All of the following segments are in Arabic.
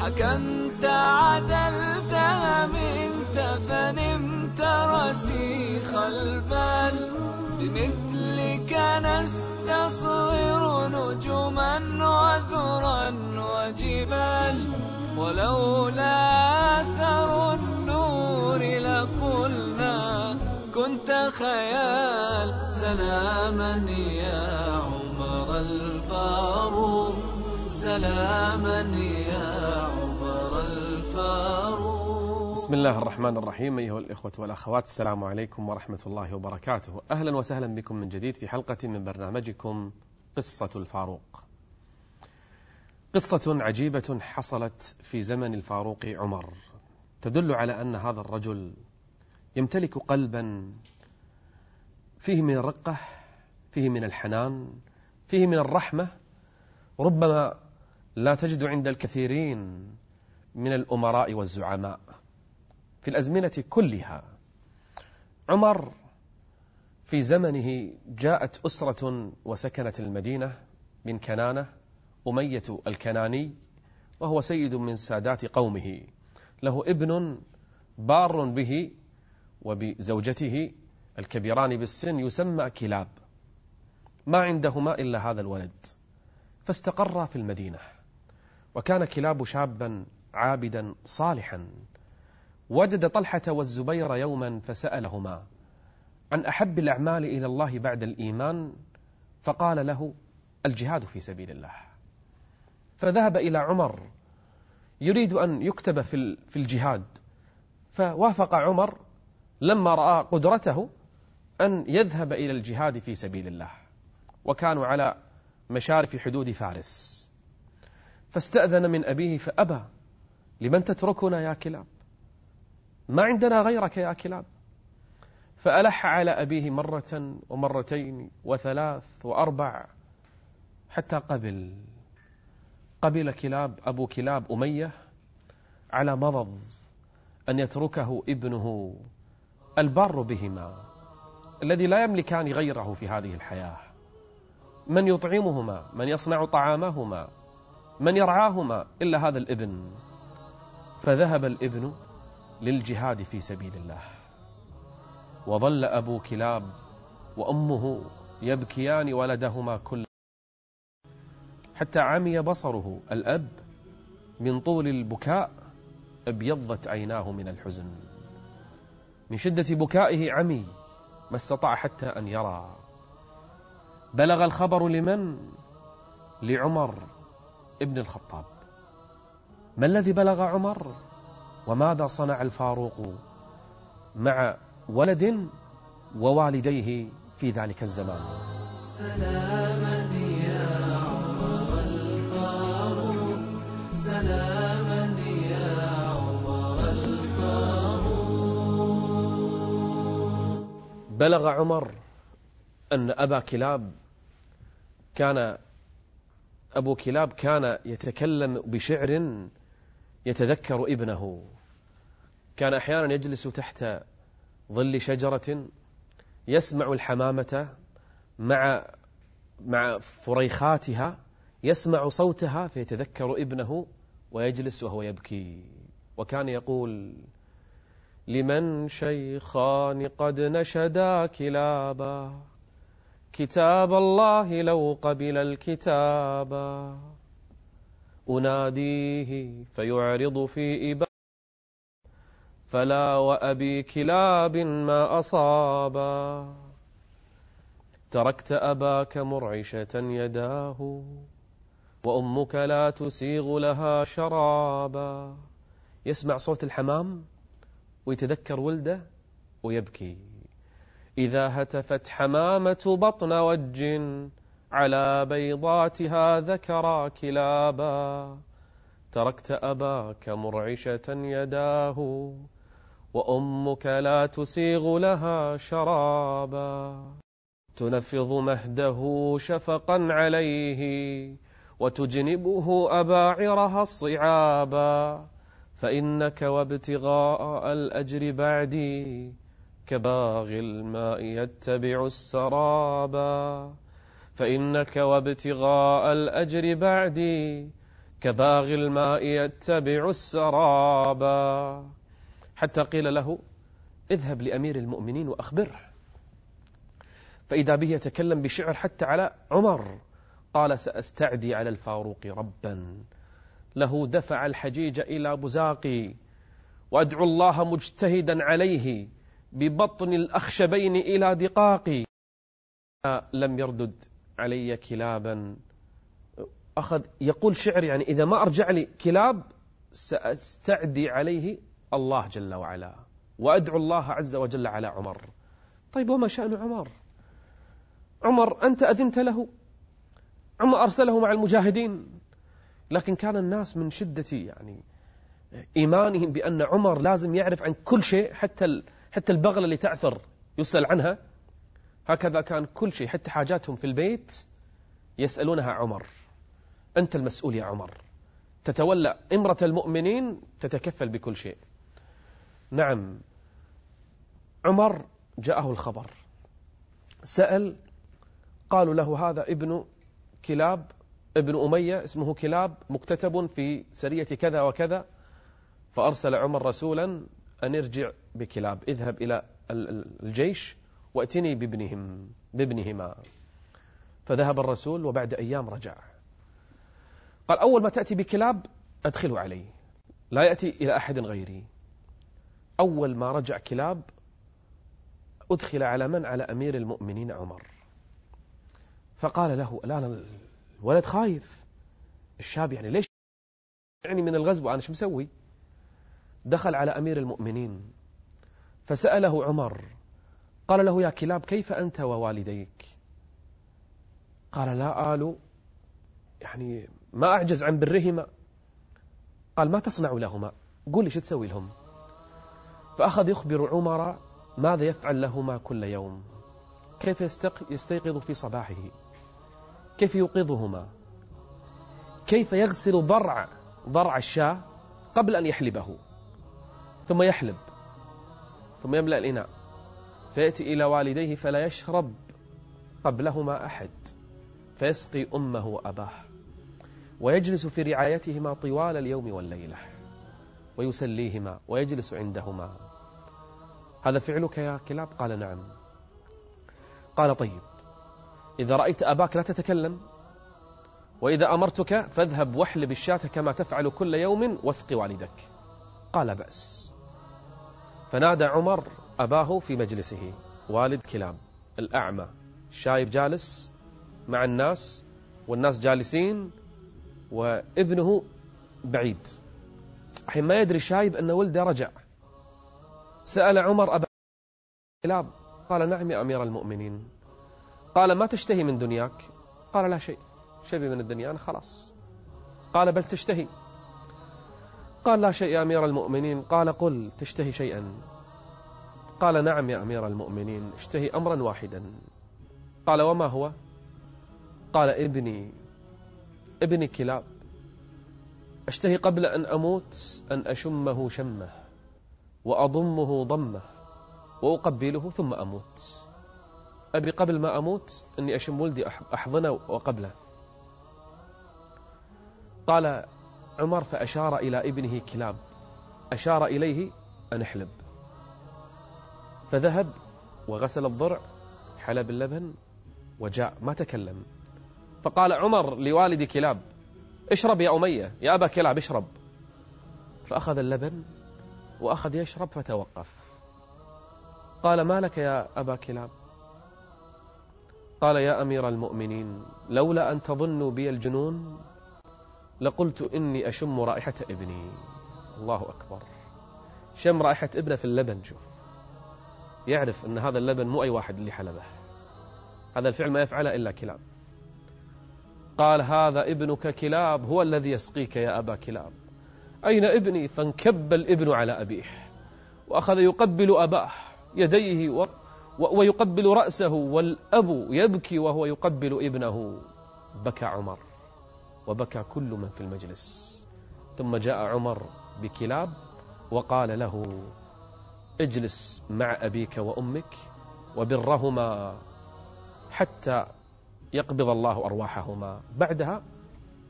حكمت عدلت منت فنمت رسيخ البال بمثلك نستصغر نجما وذرا وجبال ولولا أثر النور لقلنا كنت خيال سلاما يا عمر الفاروق سلاما يا بسم الله الرحمن الرحيم أيها الإخوة والأخوات السلام عليكم ورحمة الله وبركاته. أهلا وسهلا بكم من جديد في حلقة من برنامجكم قصة الفاروق. قصة عجيبة حصلت في زمن الفاروق عمر. تدل على أن هذا الرجل يمتلك قلبا فيه من الرقة فيه من الحنان فيه من الرحمة. ربما لا تجد عند الكثيرين من الأمراء والزعماء في الأزمنة كلها. عمر في زمنه جاءت أسرة وسكنت المدينة من كنانة أمية الكناني وهو سيد من سادات قومه. له ابن بار به وبزوجته الكبيران بالسن يسمى كلاب. ما عندهما إلا هذا الولد. فاستقرا في المدينة. وكان كلاب شابا عابدا صالحا. وجد طلحة والزبير يوما فسألهما عن أحب الأعمال إلى الله بعد الإيمان فقال له الجهاد في سبيل الله. فذهب إلى عمر يريد أن يكتب في الجهاد فوافق عمر لما رأى قدرته أن يذهب إلى الجهاد في سبيل الله وكانوا على مشارف حدود فارس. فاستأذن من أبيه فأبى لمن تتركنا يا كلاب؟ ما عندنا غيرك يا كلاب. فألح على أبيه مرة ومرتين وثلاث وأربع حتى قبل قبل كلاب أبو كلاب أمية على مضض أن يتركه ابنه البار بهما الذي لا يملكان غيره في هذه الحياة. من يطعمهما؟ من يصنع طعامهما؟ من يرعاهما إلا هذا الابن؟ فذهب الابن للجهاد في سبيل الله. وظل أبو كلاب وأمه يبكيان ولدهما كل حتى عمي بصره الأب من طول البكاء أبيضت عيناه من الحزن. من شدة بكائه عمي ما استطاع حتى أن يرى. بلغ الخبر لمن؟ لعمر ابن الخطاب. ما الذي بلغ عمر؟ وماذا صنع الفاروق مع ولد ووالديه في ذلك الزمان سلاما يا عمر الفاروق سلاما يا عمر الفاروق بلغ عمر أن أبا كلاب كان أبو كلاب كان يتكلم بشعر يتذكر ابنه. كان أحيانا يجلس تحت ظل شجرة يسمع الحمامة مع مع فريخاتها يسمع صوتها فيتذكر ابنه ويجلس وهو يبكي. وكان يقول لمن شيخان قد نشدا كلابا كتاب الله لو قبل الكتابا. أناديه فيعرض في إبا فلا وأبي كلاب ما أصابا. تركت أباك مرعشة يداه وأمك لا تسيغ لها شرابا. يسمع صوت الحمام ويتذكر ولده ويبكي. إذا هتفت حمامة بطن وج على بيضاتها ذكرا كلابا. تركت أباك مرعشة يداه وأمك لا تسيغ لها شرابا. تنفض مهده شفقا عليه وتجنبه أباعرها الصعابا. فإنك وابتغاء الأجر بعدي كباغي الماء يتبع السرابا. فإنك وابتغاء الأجر بعدي كباغي الماء يتبع السرابا حتى قيل له اذهب لأمير المؤمنين وأخبره. فإذا به يتكلم بشعر حتى على عمر قال سأستعدي على الفاروق ربا له دفع الحجيج إلى بزاقي وأدعو الله مجتهدا عليه ببطن الأخشبين إلى دقاقي. لم يردد. علي كلابا. أخذ يقول شعر يعني إذا ما أرجع لي كلاب سأستعدي عليه الله جل وعلا. وأدعو الله عز وجل على عمر. طيب وما شأن عمر؟ عمر أنت أذنت له؟ عمر أرسله مع المجاهدين. لكن كان الناس من شدة يعني إيمانهم بأن عمر لازم يعرف عن كل شيء حتى حتى البغلة اللي تعثر يسأل عنها. هكذا كان كل شيء حتى حاجاتهم في البيت يسألونها عمر. أنت المسؤول يا عمر. تتولى إمرة المؤمنين تتكفل بكل شيء. نعم. عمر جاءه الخبر. سأل قالوا له هذا ابن كلاب ابن أمية اسمه كلاب مكتتب في سرية كذا وكذا. فأرسل عمر رسولا أن ارجع بكلاب. اذهب إلى الجيش. واتني بابنهم بابنهما. فذهب الرسول وبعد أيام رجع. قال أول ما تأتي بكلاب أدخله علي. لا يأتي إلى أحد غيري. أول ما رجع كلاب أدخل على من؟ على أمير المؤمنين عمر. فقال له الآن الولد خايف. الشاب يعني ليش يعني من الغزو؟ أنا شو مسوي؟ دخل على أمير المؤمنين. فسأله عمر قال له يا كلاب كيف أنت ووالديك? قال لا آل يعني ما أعجز عن برهما. قال ما تصنع لهما قول لي شو تسوي لهم. فأخذ يخبر عمر ماذا يفعل لهما كل يوم؟ كيف يستيقظ في صباحه؟ كيف يوقظهما؟ كيف يغسل ضرع ضرع الشاة قبل أن يحلبه؟ ثم يحلب ثم يملأ الإناء. فيأتي إلى والديه فلا يشرب قبلهما أحد فيسقي أمه وأباه ويجلس في رعايتهما طوال اليوم والليلة ويسليهما ويجلس عندهما. هذا فعلك يا كلاب؟ قال نعم. قال طيب إذا رأيت أباك لا تتكلم وإذا أمرتك فاذهب واحلب الشاة كما تفعل كل يوم واسق والدك. قال بأس. فنادى عمر أباه في مجلسه والد كلاب الأعمى الشايب جالس مع الناس والناس جالسين وابنه بعيد. حين ما يدري الشايب أن ولده رجع. سأل عمر أبا كلاب قال نعم يا أمير المؤمنين. قال ما تشتهي من دنياك. قال لا شيء شبي من الدنيا أنا خلاص. قال بل تشتهي. قال لا شيء يا أمير المؤمنين. قال قل تشتهي شيئا. قال نعم يا أمير المؤمنين اشتهي أمرا واحدا. قال وما هو؟ قال ابني ابني كلاب أشتهي قبل أن أموت أن أشمه شمه وأضمه ضمه وأقبله ثم أموت. أبي قبل ما أموت أني أشم ولدي أحضنه وقبله. قال عمر فأشار إلى ابنه كلاب أشار إليه أن احلب. فذهب وغسل الضرع حلب اللبن وجاء ما تكلم. فقال عمر لوالد كلاب اشرب يا أمية يا أبا كلاب اشرب. فأخذ اللبن وأخذ يشرب فتوقف. قال ما لك يا أبا كلاب؟ قال يا أمير المؤمنين لولا أن تظنوا بي الجنون لقلت إني أشم رائحة ابني. الله أكبر. شم رائحة ابنة في اللبن شوف. يعرف أن هذا اللبن مو أي واحد اللي حلبه. هذا الفعل ما يفعله إلا كلاب. قال هذا ابنك كلاب هو الذي يسقيك يا أبا كلاب. أين ابني؟ فانكب الابن على أبيه. وأخذ يقبل أباه يديه و... ويقبل رأسه والأب يبكي وهو يقبل ابنه. بكى عمر وبكى كل من في المجلس. ثم جاء عمر بكلاب وقال له اجلس مع أبيك وأمك وبرهما حتى يقبض الله أرواحهما. بعدها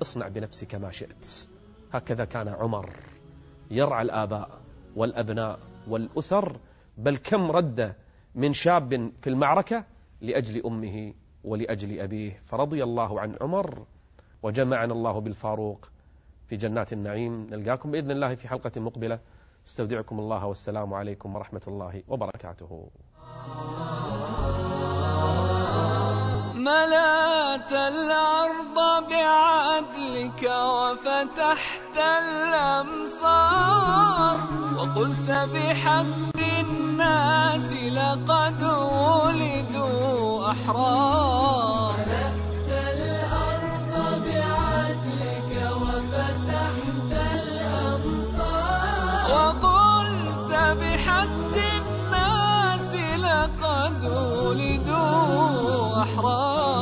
اصنع بنفسك ما شئت. هكذا كان عمر يرعى الآباء والأبناء والأسر بل كم رد من شاب في المعركة لأجل أمه ولأجل أبيه. فرضي الله عن عمر وجمعنا الله بالفاروق في جنات النعيم. نلقاكم بإذن الله في حلقة مقبلة. استودعكم الله والسلام عليكم ورحمة الله وبركاته. ملأت الأرض بعدلك وفتحت الأمصار وقلت بحق الناس لقد ولدوا أحرار. ولدوا أحرار.